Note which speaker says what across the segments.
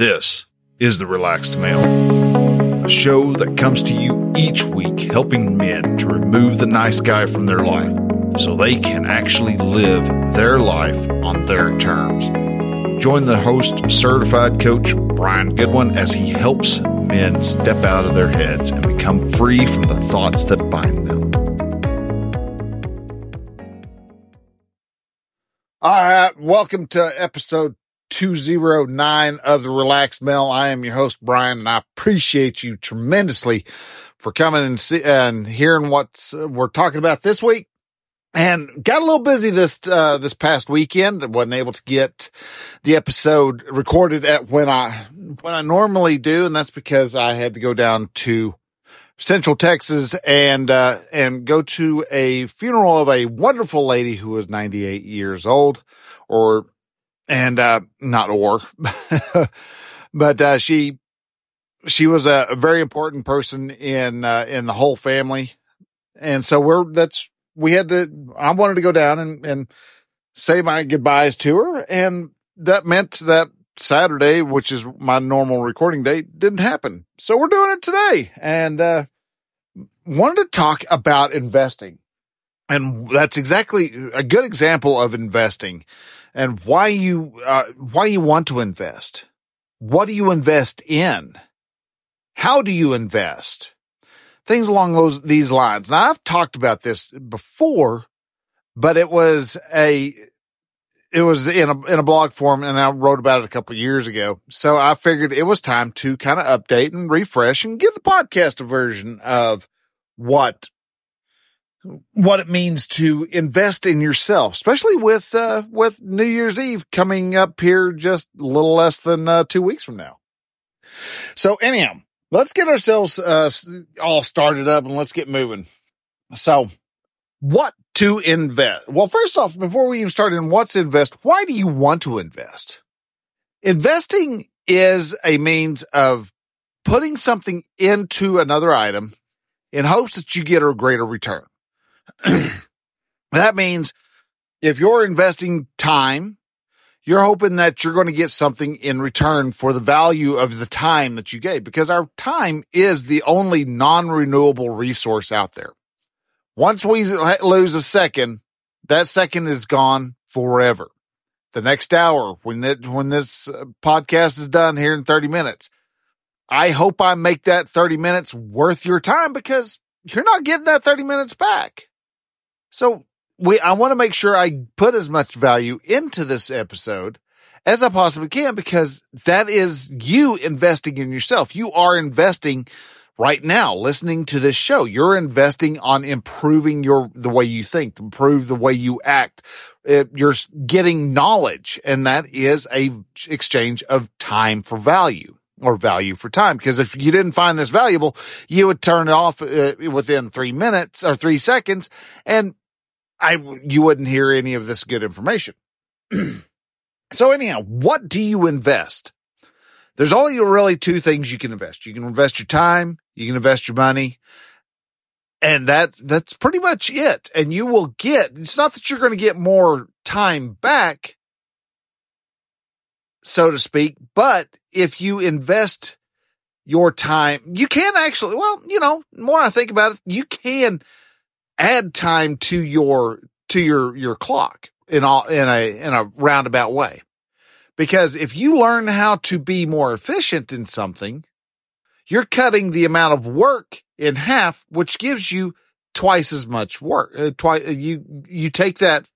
Speaker 1: This is the Relaxed Male, a show that comes to you each week helping men to remove the nice guy from their life so they can actually live their life on their terms. Join the host, certified coach Brian Goodwin, as he helps men step out of their heads and become free from the thoughts that bind them. All right, welcome to episode 209 of the Relaxed Male. I am your host, Brian, and I appreciate you tremendously for coming and see, and hearing what uh, we're talking about this week. And got a little busy this, uh, this past weekend. That wasn't able to get the episode recorded at when I, when I normally do. And that's because I had to go down to Central Texas and, uh, and go to a funeral of a wonderful lady who was 98 years old or and uh not or but uh she she was a, very important person in uh in the whole family. And so we're that's we had to i wanted to go down and and say my goodbyes to her. And that meant that saturday which is my normal recording date didn't happen. So we're doing it today. And uh wanted to talk about investing. And that's exactly a good example of investing and why you, uh, why you want to invest. What do you invest in? How do you invest? Things along those, these lines. Now I've talked about this before, but it was a, it was in a, in a blog form and I wrote about it a couple years ago. So I figured it was time to kind of update and refresh and give the podcast a version of what what it means to invest in yourself, especially with, uh, with New Year's Eve coming up here just a little less than, uh, two weeks from now. So anyhow, let's get ourselves, uh, all started up and let's get moving. So what to invest? Well, first off, before we even start in what's invest, why do you want to invest? Investing is a means of putting something into another item in hopes that you get a greater return. that means if you're investing time, you're hoping that you're going to get something in return for the value of the time that you gave because our time is the only non-renewable resource out there. Once we lose a second, that second is gone forever. The next hour, when it, when this uh, podcast is done here in 30 minutes, I hope I make that 30 minutes worth your time because you're not getting that 30 minutes back. So we, I want to make sure I put as much value into this episode as I possibly can because that is you investing in yourself. You are investing right now listening to this show. You're investing on improving your, the way you think, improve the way you act. It, you're getting knowledge and that is a exchange of time for value or value for time. Because if you didn't find this valuable, you would turn it off uh, within three minutes or three seconds and I, you wouldn't hear any of this good information. so anyhow, what do you invest? There's only really two things you can invest. You can invest your time, you can invest your money, and that, that's pretty much it. And you will get, it's not that you're going to get more time back, so to speak, but if you invest your time, you can actually, well, you know, more I think about it, you can add time to your, to your, your clock in all, in a, in a roundabout way. Because if you learn how to be more efficient in something, you're cutting the amount of work in half, which gives you twice as much work. Uh, twice you you take that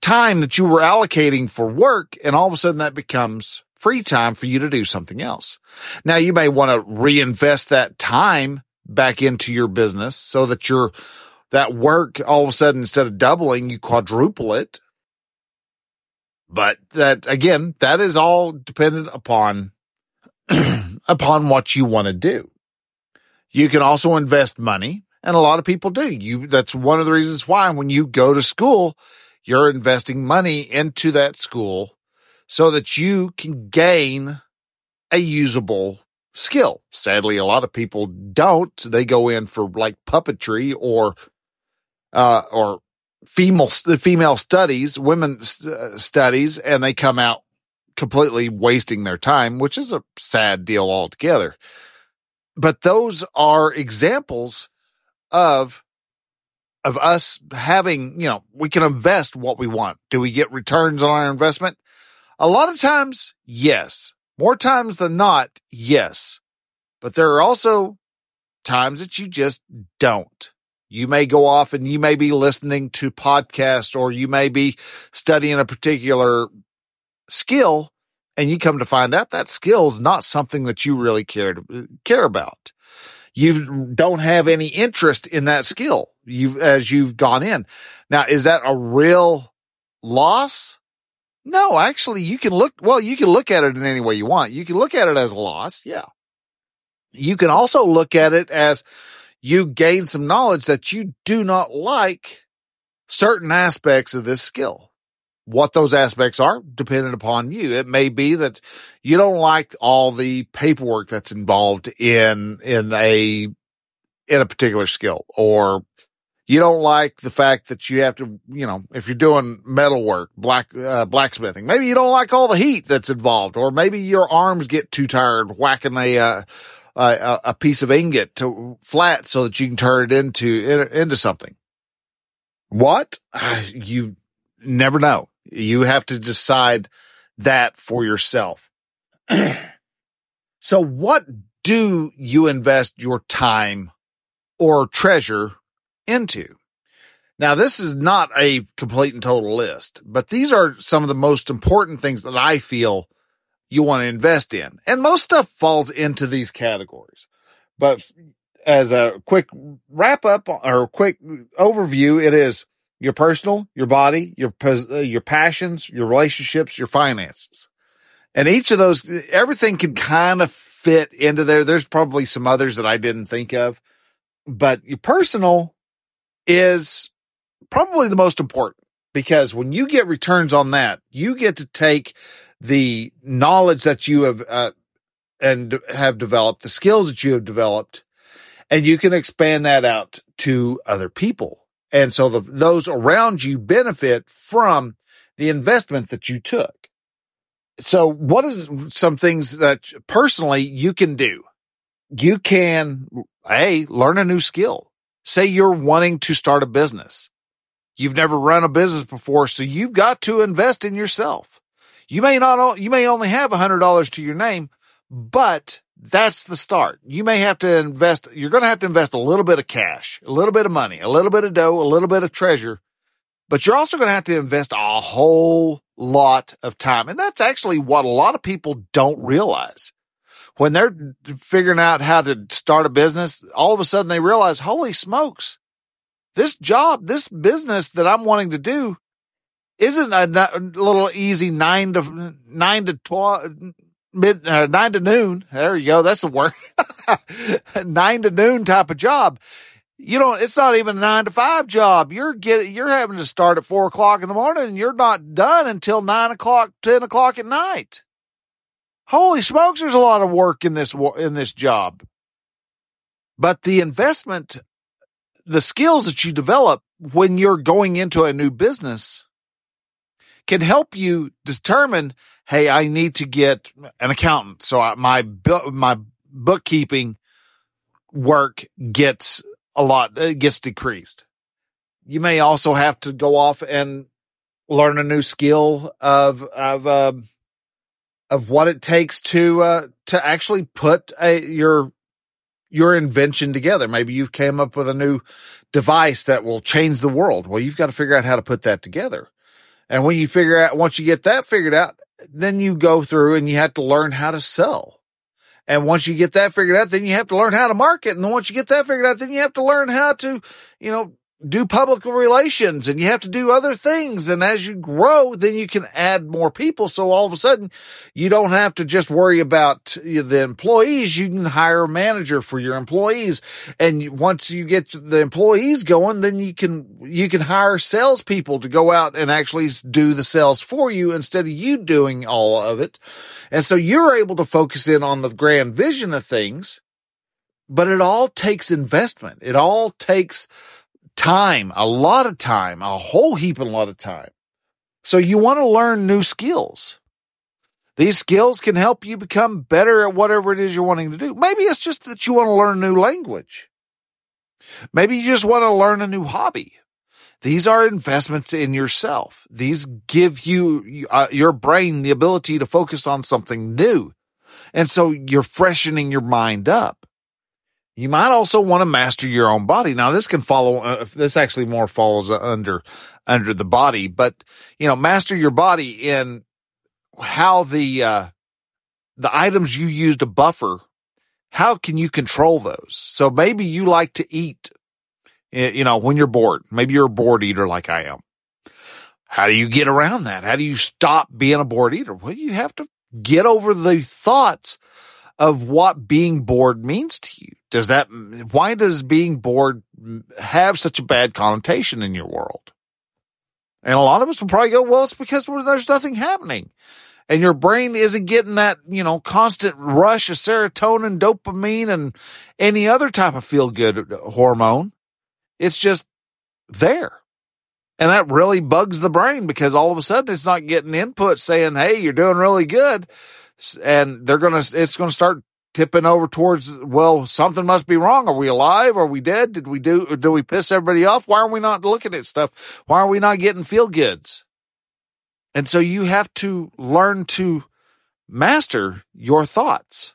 Speaker 1: time that you were allocating for work, and all of a sudden that becomes free time for you to do something else. Now you may want to reinvest that time back into your business so that your that work all of a sudden instead of doubling, you quadruple it. But that again, that is all dependent upon, upon what you want to do. You can also invest money and a lot of people do. You, that's one of the reasons why when you go to school, you're investing money into that school so that you can gain a usable skill. Sadly, a lot of people don't. They go in for like puppetry or uh, or female female studies, women's uh, studies, and they come out completely wasting their time, which is a sad deal altogether. But those are examples of of us having, you know, we can invest what we want. Do we get returns on our investment? A lot of times, yes. More times than not, yes. But there are also times that you just don't. You may go off and you may be listening to podcasts or you may be studying a particular skill and you come to find out that skill is not something that you really care to care about. You don't have any interest in that skill you as you've gone in. Now, is that a real loss? No, actually, you can look, well, you can look at it in any way you want. You can look at it as a loss. Yeah. You can also look at it as you gain some knowledge that you do not like certain aspects of this skill. What those aspects are dependent upon you. It may be that you don't like all the paperwork that's involved in, in a, in a particular skill or you don't like the fact that you have to, you know, if you're doing metal work, black, uh, blacksmithing, maybe you don't like all the heat that's involved, or maybe your arms get too tired whacking a, uh, a, piece of ingot to flat so that you can turn it into, into something. What? Ah, you never know. You have to decide that for yourself. so what do you invest your time or treasure into. Now, this is not a complete and total list, but these are some of the most important things that I feel you want to invest in. And most stuff falls into these categories. But as a quick wrap up or quick overview, it is your personal, your body, your, uh, your passions, your relationships, your finances. And each of those, everything can kind of fit into there. There's probably some others that I didn't think of, but your personal, is probably the most important because when you get returns on that, you get to take the knowledge that you have uh, and have developed, the skills that you have developed, and you can expand that out to other people. And so the, those around you benefit from the investment that you took. So what is some things that personally you can do? You can, A, learn a new skill. Say you're wanting to start a business. You've never run a business before, so you've got to invest in yourself. You may not, you may only have a hundred dollars to your name, but that's the start. You may have to invest, you're going to have to invest a little bit of cash, a little bit of money, a little bit of dough, a little bit of treasure, but you're also going to have to invest a whole lot of time. And that's actually what a lot of people don't realize when they're figuring out how to start a business, all of a sudden they realize, holy smokes, this job, this business that I'm wanting to do isn't a, little easy nine to nine to twelve, mid, uh, nine to noon. There you go. That's the word. nine to noon type of job. You know, it's not even a nine to five job. You're getting, you're having to start at four o'clock in the morning and you're not done until nine o'clock, 10 o'clock at night. Holy smokes, there's a lot of work in this, in this job. But the investment, the skills that you develop when you're going into a new business can help you determine, Hey, I need to get an accountant. So I, my, my bookkeeping work gets a lot, it gets decreased. You may also have to go off and learn a new skill of, of, um, of what it takes to uh, to actually put a, your your invention together. Maybe you've came up with a new device that will change the world. Well, you've got to figure out how to put that together. And when you figure out, once you get that figured out, then you go through and you have to learn how to sell. And once you get that figured out, then you have to learn how to market. And then once you get that figured out, then you have to learn how to, you know, do public relations and you have to do other things. And as you grow, then you can add more people. So all of a sudden you don't have to just worry about the employees. You can hire a manager for your employees. And once you get the employees going, then you can, you can hire salespeople to go out and actually do the sales for you instead of you doing all of it. And so you're able to focus in on the grand vision of things, but it all takes investment. It all takes time, a lot of time, a whole heap and a lot of time. So you want to learn new skills. These skills can help you become better at whatever it is you're wanting to do. Maybe it's just that you want to learn a new language. Maybe you just want to learn a new hobby. These are investments in yourself. These give you, uh, your brain the ability to focus on something new. And so you're freshening your mind up. You might also want to master your own body. Now this can follow, uh, this actually more falls under, under the body, but you know, master your body in how the, uh, the items you use to buffer, how can you control those? So maybe you like to eat, you know, when you're bored. Maybe you're a bored eater like I am. How do you get around that? How do you stop being a bored eater? Well, you have to get over the thoughts of what being bored means to you. Does that, why does being bored have such a bad connotation in your world? And a lot of us will probably go, well, it's because there's nothing happening. And your brain isn't getting that, you know, constant rush of serotonin, dopamine, and any other type of feel good hormone. It's just there. And that really bugs the brain because all of a sudden it's not getting input saying, Hey, you're doing really good and they're going to, it's going to start tipping over towards, well, something must be wrong. Are we alive? Are we dead? Did we do, do we piss everybody off? Why are we not looking at stuff? Why are we not getting feel goods? And so you have to learn to master your thoughts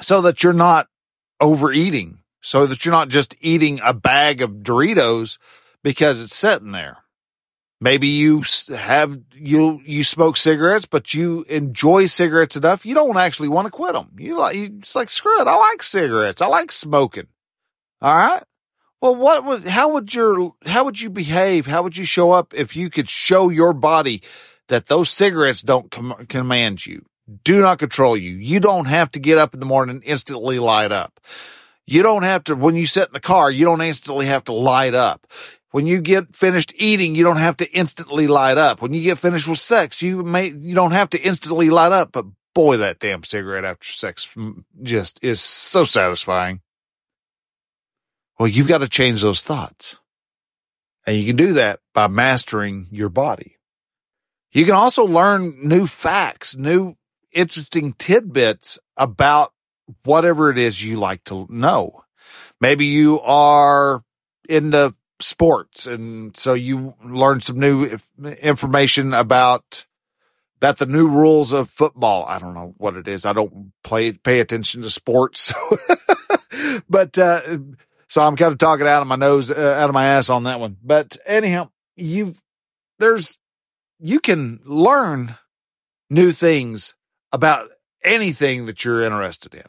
Speaker 1: so that you're not overeating, so that you're not just eating a bag of Doritos because it's sitting there. Maybe you have, you, you smoke cigarettes, but you enjoy cigarettes enough. You don't actually want to quit them. You like, you just like, screw it. I like cigarettes. I like smoking. All right. Well, what would, how would your, how would you behave? How would you show up if you could show your body that those cigarettes don't com- command you, do not control you. You don't have to get up in the morning and instantly light up. You don't have to, when you sit in the car, you don't instantly have to light up. When you get finished eating, you don't have to instantly light up. When you get finished with sex, you may, you don't have to instantly light up, but boy, that damn cigarette after sex mm, just is so satisfying. Well, you've got to change those thoughts. And you can do that by mastering your body. You can also learn new facts, new interesting tidbits about whatever it is you like to know. Maybe you are into sports and so you learn some new information about that the new rules of football. I don't know what it is. I don't play, pay attention to sports. but, uh, so I'm kind of talking out of my nose, uh, out of my ass on that one. But anyhow, you've, there's, you can learn new things about anything that you're interested in.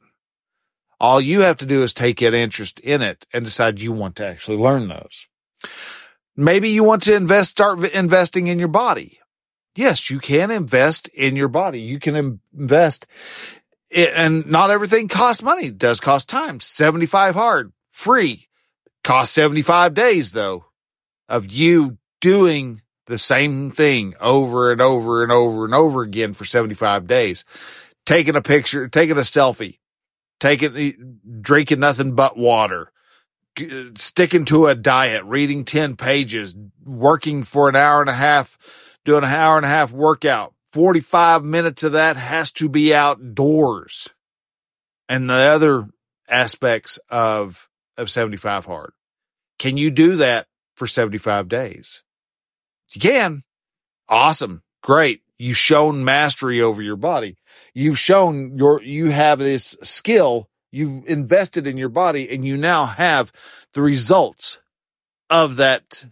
Speaker 1: All you have to do is take an interest in it and decide you want to actually learn those. Maybe you want to invest, start investing in your body. Yes, you can invest in your body. You can invest and not everything costs money. It does cost time. 75 hard, free. Cost 75 days though of you doing the same thing over and over and over and over again for 75 days. Taking a picture, taking a selfie, taking, drinking nothing but water, sticking to a diet, reading 10 pages, working for an hour and a half, doing an hour and a half workout. 45 minutes of that has to be outdoors. And the other aspects of, of 75 hard. Can you do that for 75 days? You can. Awesome. Great. You've shown mastery over your body. You've shown your, you have this skill. You've invested in your body and you now have the results of that,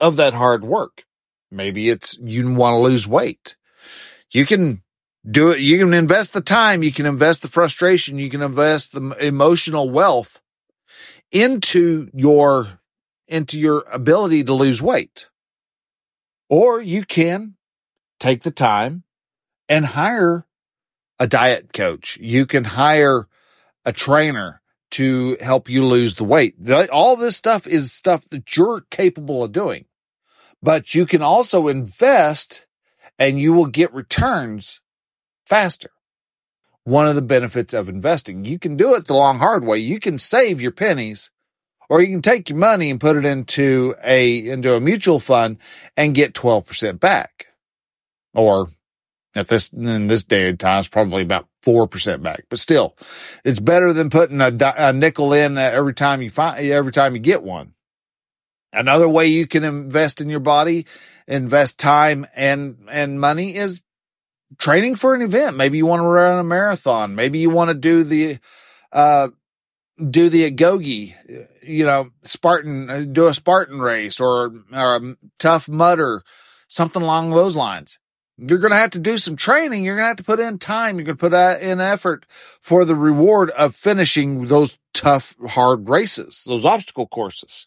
Speaker 1: of that hard work. Maybe it's you want to lose weight. You can do it. You can invest the time. You can invest the frustration. You can invest the emotional wealth into your into your ability to lose weight. Or you can take the time and hire a diet coach. You can hire a trainer to help you lose the weight. All this stuff is stuff that you're capable of doing, but you can also invest and you will get returns faster. One of the benefits of investing, you can do it the long hard way. You can save your pennies or you can take your money and put it into a, into a mutual fund and get 12% back. or at this, in this day and time, it's probably about 4% back, but still it's better than putting a, a nickel in every time you find, every time you get one. Another way you can invest in your body, invest time and, and money is training for an event. Maybe you want to run a marathon. Maybe you want to do the, uh, do the Agoge, you know, Spartan, uh, do a Spartan race or, or a tough mudder, something along those lines. You're going to have to do some training. You're going to have to put in time. You're going to put uh, in effort for the reward of finishing those tough, hard races, those obstacle courses.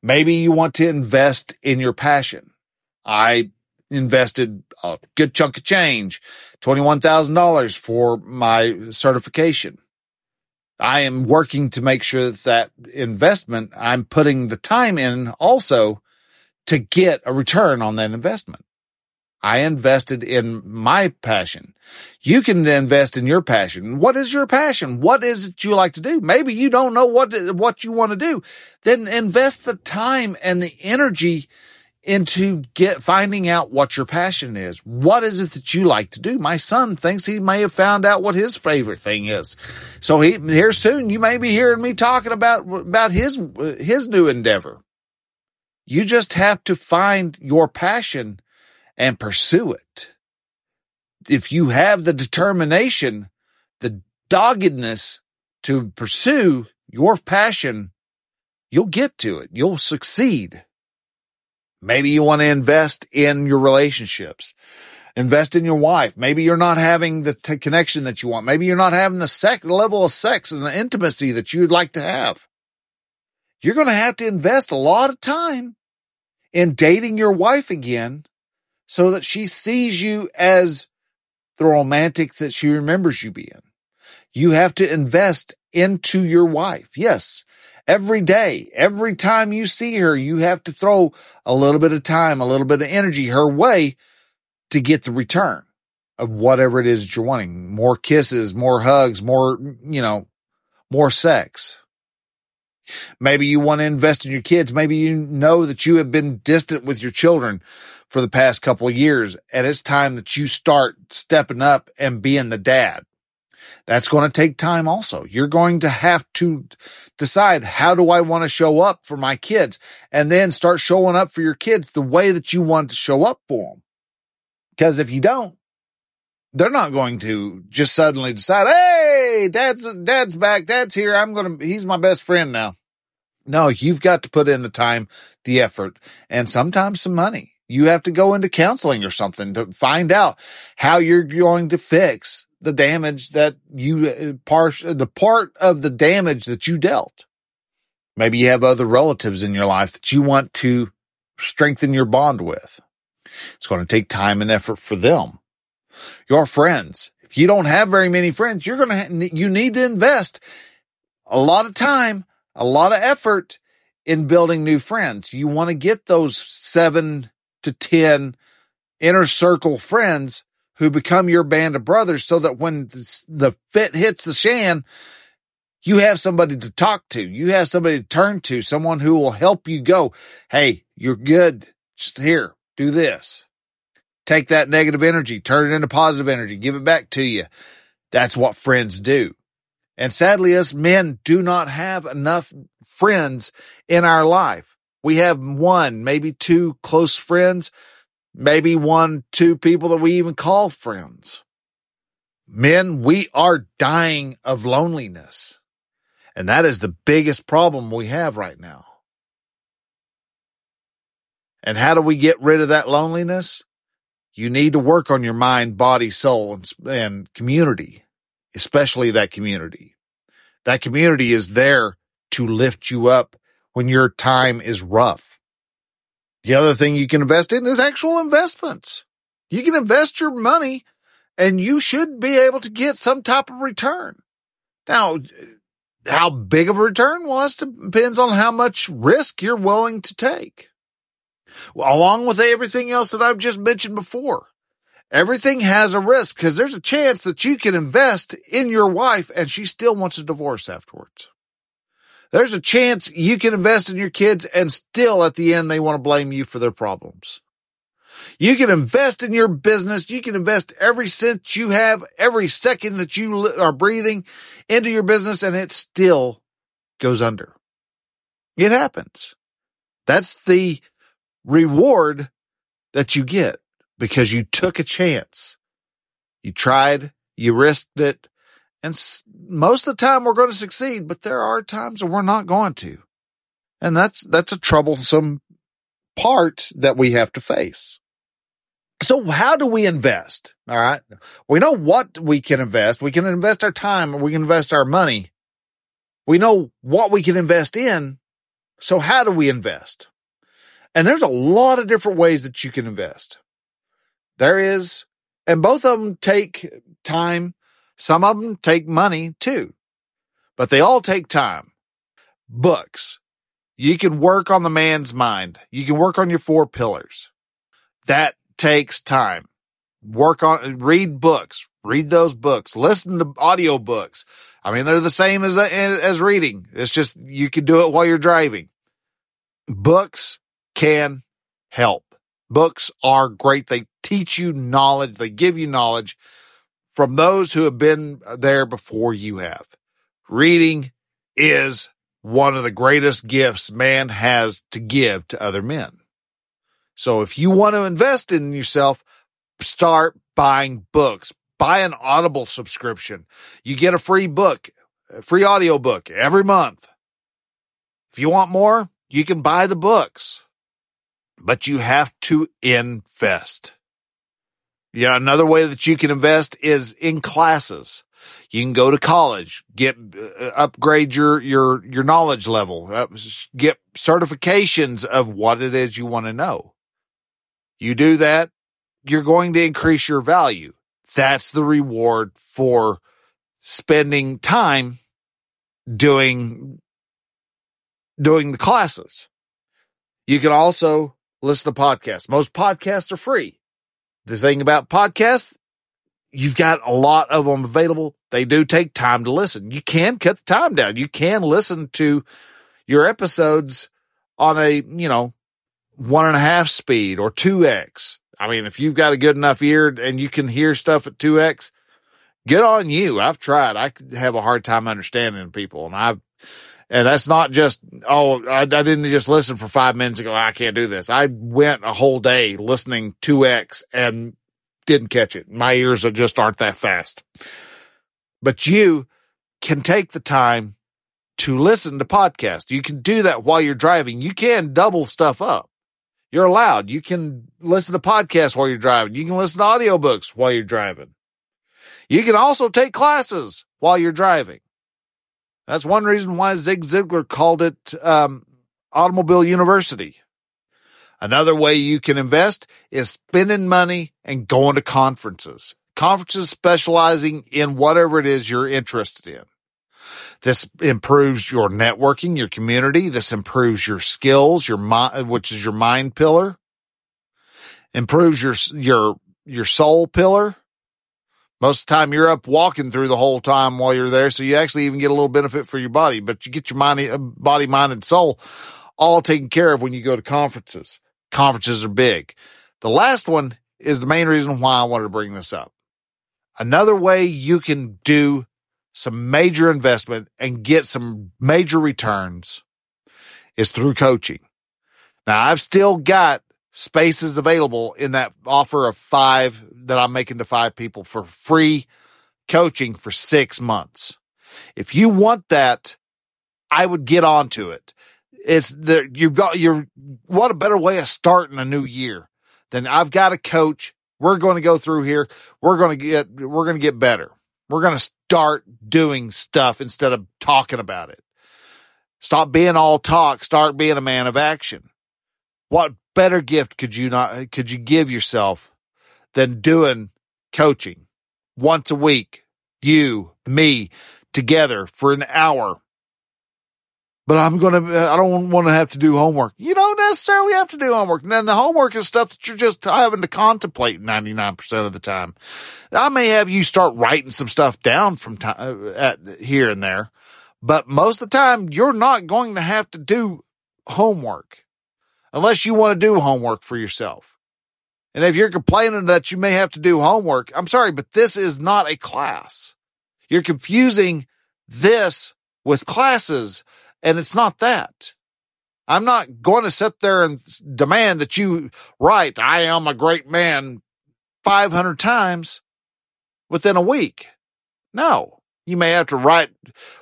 Speaker 1: Maybe you want to invest in your passion. I invested a good chunk of change, $21,000 for my certification. I am working to make sure that, that investment, I'm putting the time in also to get a return on that investment. I invested in my passion. You can invest in your passion. What is your passion? What is it you like to do? Maybe you don't know what, what you want to do. Then invest the time and the energy into get finding out what your passion is. What is it that you like to do? My son thinks he may have found out what his favorite thing is. So he here soon you may be hearing me talking about about his his new endeavor. You just have to find your passion and pursue it. If you have the determination, the doggedness to pursue your passion, you'll get to it. You'll succeed. Maybe you want to invest in your relationships. Invest in your wife. Maybe you're not having the t- connection that you want. Maybe you're not having the level of sex and the intimacy that you'd like to have. You're going to have to invest a lot of time in dating your wife again so that she sees you as the romantic that she remembers you being. You have to invest into your wife. Yes. Every day, every time you see her, you have to throw a little bit of time, a little bit of energy her way to get the return of whatever it is you're wanting. More kisses, more hugs, more, you know, more sex. Maybe you want to invest in your kids. Maybe you know that you have been distant with your children for the past couple of years. And it's time that you start stepping up and being the dad. That's going to take time also. You're going to have to decide how do I want to show up for my kids and then start showing up for your kids the way that you want to show up for them. Because if you don't, they're not going to just suddenly decide, Hey, dad's, dad's back. Dad's here. I'm going to, he's my best friend now. No, you've got to put in the time, the effort and sometimes some money you have to go into counseling or something to find out how you're going to fix the damage that you uh, part, the part of the damage that you dealt. Maybe you have other relatives in your life that you want to strengthen your bond with. It's going to take time and effort for them. Your friends. If you don't have very many friends, you're going to, you need to invest a lot of time, a lot of effort in building new friends. You want to get those seven to 10 inner circle friends who become your band of brothers so that when the fit hits the shan, you have somebody to talk to. You have somebody to turn to, someone who will help you go, Hey, you're good. Just here, do this. Take that negative energy, turn it into positive energy, give it back to you. That's what friends do. And sadly, us men do not have enough friends in our life. We have one, maybe two close friends, maybe one, two people that we even call friends. Men, we are dying of loneliness. And that is the biggest problem we have right now. And how do we get rid of that loneliness? You need to work on your mind, body, soul, and, and community, especially that community. That community is there to lift you up when your time is rough. The other thing you can invest in is actual investments. You can invest your money and you should be able to get some type of return. Now, how big of a return? Well, it depends on how much risk you're willing to take. Well, along with everything else that I've just mentioned before. Everything has a risk because there's a chance that you can invest in your wife and she still wants a divorce afterwards. There's a chance you can invest in your kids and still at the end they want to blame you for their problems. You can invest in your business. You can invest every cent you have, every second that you are breathing into your business and it still goes under. It happens. That's the reward that you get because you took a chance. You tried, you risked it, and most of the time we're going to succeed, but there are times we're not going to. And that's, that's a troublesome part that we have to face. So how do we invest? All right. We know what we can invest. We can invest our time. We can invest our money. We know what we can invest in. So how do we invest? And there's a lot of different ways that you can invest. There is, and both of them take time. Some of them take money too, but they all take time. Books. You can work on the man's mind. You can work on your four pillars. That takes time. Work on, read books, read those books, listen to audio books. I mean, they're the same as, as reading. It's just, you can do it while you're driving. Books can help. Books are great. They teach you knowledge. They give you knowledge from those who have been there before you have. Reading is one of the greatest gifts man has to give to other men. So if you want to invest in yourself, start buying books. Buy an Audible subscription. You get a free book, a free audio book every month. If you want more, you can buy the books but you have to invest. Yeah. Another way that you can invest is in classes. You can go to college, get, uh, upgrade your, your, your knowledge level, uh, get certifications of what it is you want to know. You do that, you're going to increase your value. That's the reward for spending time doing, doing the classes. You can also listen to podcasts. Most podcasts are free. The thing about podcasts, you've got a lot of them available. They do take time to listen. You can cut the time down. You can listen to your episodes on a, you know, one and a half speed or 2x. I mean, if you've got a good enough ear and you can hear stuff at 2x, get on you. I've tried. I have a hard time understanding people and I've, and that's not just, oh, I, I, didn't just listen for five minutes ago. I can't do this. I went a whole day listening 2X and didn't catch it. My ears are just aren't that fast. But you can take the time to listen to podcasts. You can do that while you're driving. You can double stuff up. You're allowed. You can listen to podcasts while you're driving. You can listen to audiobooks while you're driving. You can also take classes while you're driving. That's one reason why Zig Ziglar called it um, Automobile University. Another way you can invest is spending money and going to conferences. Conferences specializing in whatever it is you're interested in. This improves your networking, your community. This improves your skills, your mind, which is your mind pillar. Improves your, your, your soul pillar. Most of the time you're up walking through the whole time while you're there. So you actually even get a little benefit for your body, but you get your mind, uh, body, mind and soul all taken care of when you go to conferences. Conferences are big. The last one is the main reason why I wanted to bring this up. Another way you can do some major investment and get some major returns is through coaching. Now I've still got spaces available in that offer of five that I'm making to five people for free coaching for six months. If you want that, I would get onto it. It's the, you've got, you're, what a better way of starting a new year than I've got a coach. We're going to go through here. We're going to get, we're going to get better. We're going to start doing stuff instead of talking about it. Stop being all talk. Start being a man of action. What better gift could you not, could you give yourself than doing coaching once a week? You, me, together for an hour. But I'm going to, I don't want to have to do homework. You don't necessarily have to do homework. And then the homework is stuff that you're just having to contemplate 99% of the time. I may have you start writing some stuff down from time uh, at here and there, but most of the time you're not going to have to do homework unless you want to do homework for yourself. And if you're complaining that you may have to do homework, I'm sorry, but this is not a class. You're confusing this with classes and it's not that. I'm not going to sit there and demand that you write, I am a great man 500 times within a week. No, you may have to write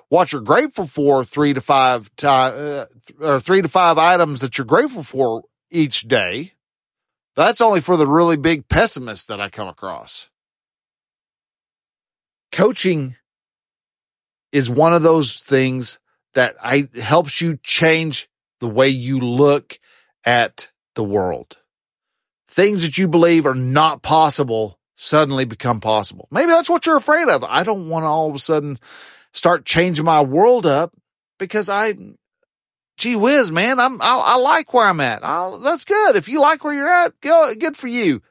Speaker 1: what you're grateful for three to five uh, or three to five items that you're grateful for each day. That's only for the really big pessimists that I come across. Coaching is one of those things that I helps you change the way you look at the world. Things that you believe are not possible suddenly become possible. Maybe that's what you're afraid of. I don't want to all of a sudden start changing my world up because I, gee whiz, man, I'm, I, I like where I'm at. I'll, that's good. If you like where you're at, go, good for you.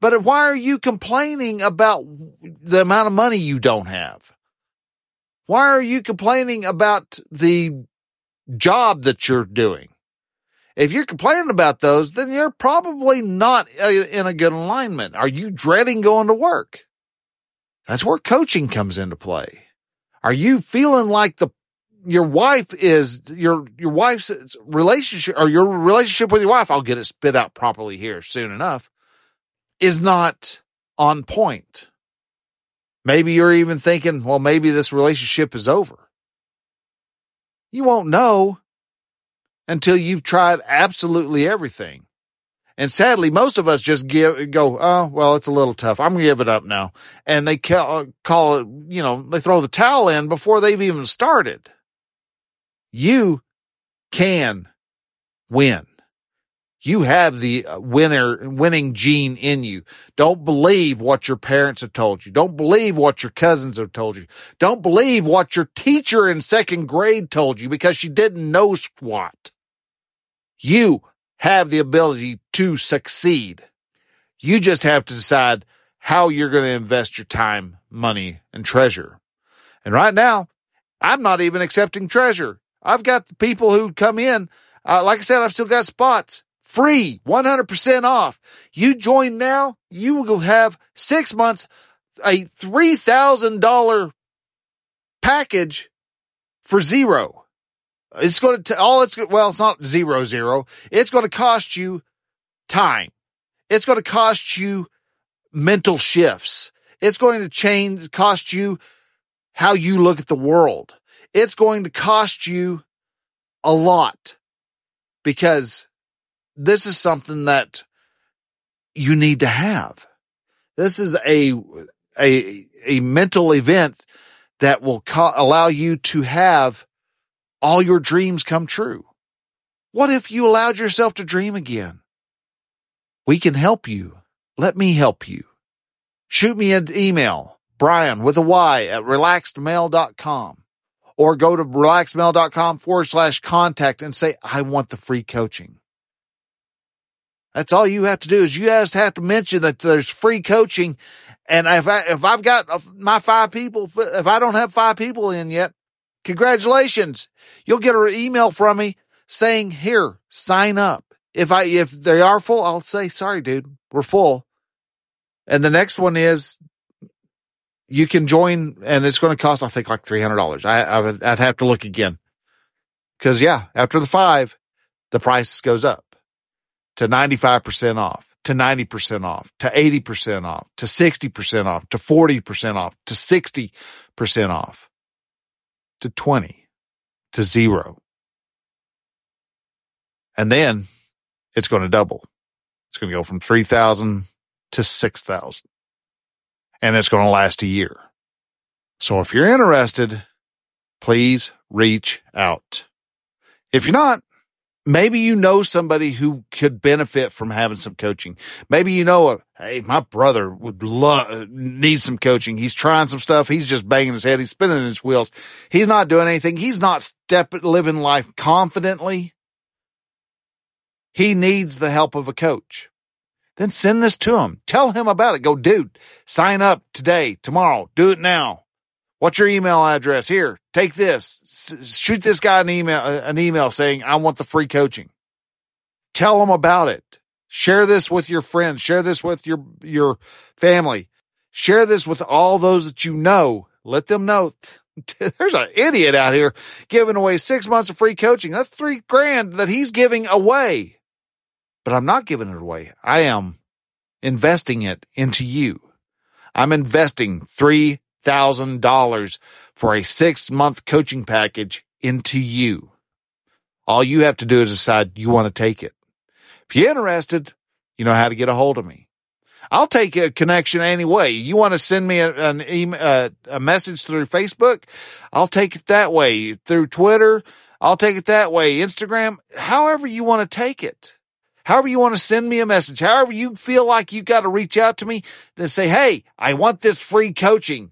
Speaker 1: But why are you complaining about the amount of money you don't have? Why are you complaining about the job that you're doing? If you're complaining about those, then you're probably not uh, in a good alignment. Are you dreading going to work? That's where coaching comes into play. Are you feeling like the your wife is your your wife's relationship or your relationship with your wife? I'll get it spit out properly here soon enough. Is not on point. Maybe you're even thinking, well, maybe this relationship is over. You won't know until you've tried absolutely everything. And sadly, most of us just give, go, oh, well, it's a little tough. I'm to give it up now. And they call, uh, call it, you know, they throw the towel in before they've even started. You can win. You have the uh, winner, winning gene in you. Don't believe what your parents have told you. Don't believe what your cousins have told you. Don't believe what your teacher in second grade told you because she didn't know squat. You have the ability to succeed. You just have to decide how you're going to invest your time, money, and treasure. And right now, I'm not even accepting treasure. I've got the people who come in. Uh, like I said, I've still got spots free, 100% off. You join now, you will have six months, a $3,000 package for zero. It's going to, all it's, well, it's not zero, zero. It's going to cost you time. It's going to cost you mental shifts. It's going to change, cost you how you look at the world. It's going to cost you a lot because this is something that you need to have. This is a, a, a mental event that will co- allow you to have all your dreams come true. What if you allowed yourself to dream again? We can help you. Let me help you. Shoot me an email, Brian with a Y at relaxedmale.com or go to relaxedmale.com forward slash contact and say, I want the free coaching. That's all you have to do is you just have to mention that there's free coaching. And if I, if I've got uh, my five people, if I don't have five people in yet, congratulations. You'll get an email from me saying, here, sign up. If I, if they are full, I'll say, sorry, dude, we're full. And the next one is you can join and it's going to cost, I think like $300. I, I would, I'd have to look again. Cause yeah, after the five, the price goes up to 95% off, to 90% off, to 80% off, to 60% off, to 40% off, to 60% off, to 20, to zero. And then it's going to double. It's going to go from 3,000 to 6,000 and it's going to last a year. So if you're interested, please reach out. If you're not, maybe you know somebody who could benefit from having some coaching. Maybe you know, a, hey, my brother would love, need some coaching. He's trying some stuff. He's just banging his head. He's spinning his wheels. He's not doing anything. He's not step, living life confidently. He needs the help of a coach. Then send this to him. Tell him about it. Go, dude, sign up today, tomorrow. Do it now. What's your email address? Here, take this. S- shoot this guy an email, uh, an email saying, I want the free coaching. Tell him about it. Share this with your friends. Share this with your, your family. Share this with all those that you know. Let them know there's an idiot out here giving away six months of free coaching. That's three grand that he's giving away. But I'm not giving it away. I am investing it into you. I'm investing $3,000 for a six month coaching package into you. All you have to do is decide you want to take it. If you're interested, you know how to get a hold of me. I'll take a connection anyway. You want to send me a, an email, uh, a message through Facebook? I'll take it that way. Through Twitter, I'll take it that way. Instagram, however you want to take it. However you want to send me a message, however you feel like you've got to reach out to me and say, Hey, I want this free coaching.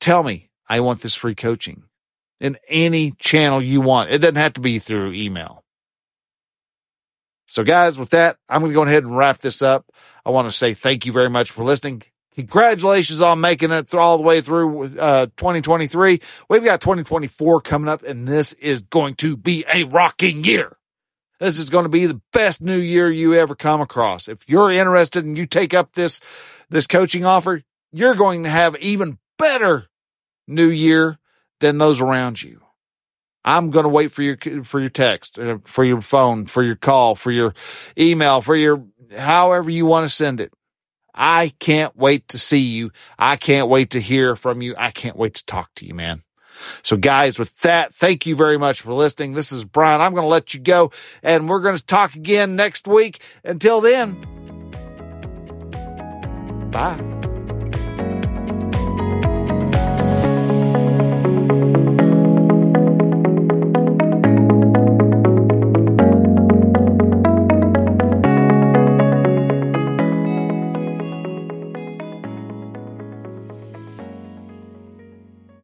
Speaker 1: Tell me I want this free coaching in any channel you want. It doesn't have to be through email. So guys, with that, I'm going to go ahead and wrap this up. I want to say thank you very much for listening. Congratulations on making it all the way through uh, 2023. We've got 2024 coming up, and this is going to be a rocking year. This is going to be the best new year you ever come across. If you're interested and you take up this this coaching offer, you're going to have even better new year than those around you. I'm going to wait for your for your text, uh, for your phone, for your call, for your email, for your however you want to send it. I can't wait to see you. I can't wait to hear from you. I can't wait to talk to you, man. So guys, with that, thank you very much for listening. This is Brian. I'm going to let you go and we're going to talk again next week. Until then, bye.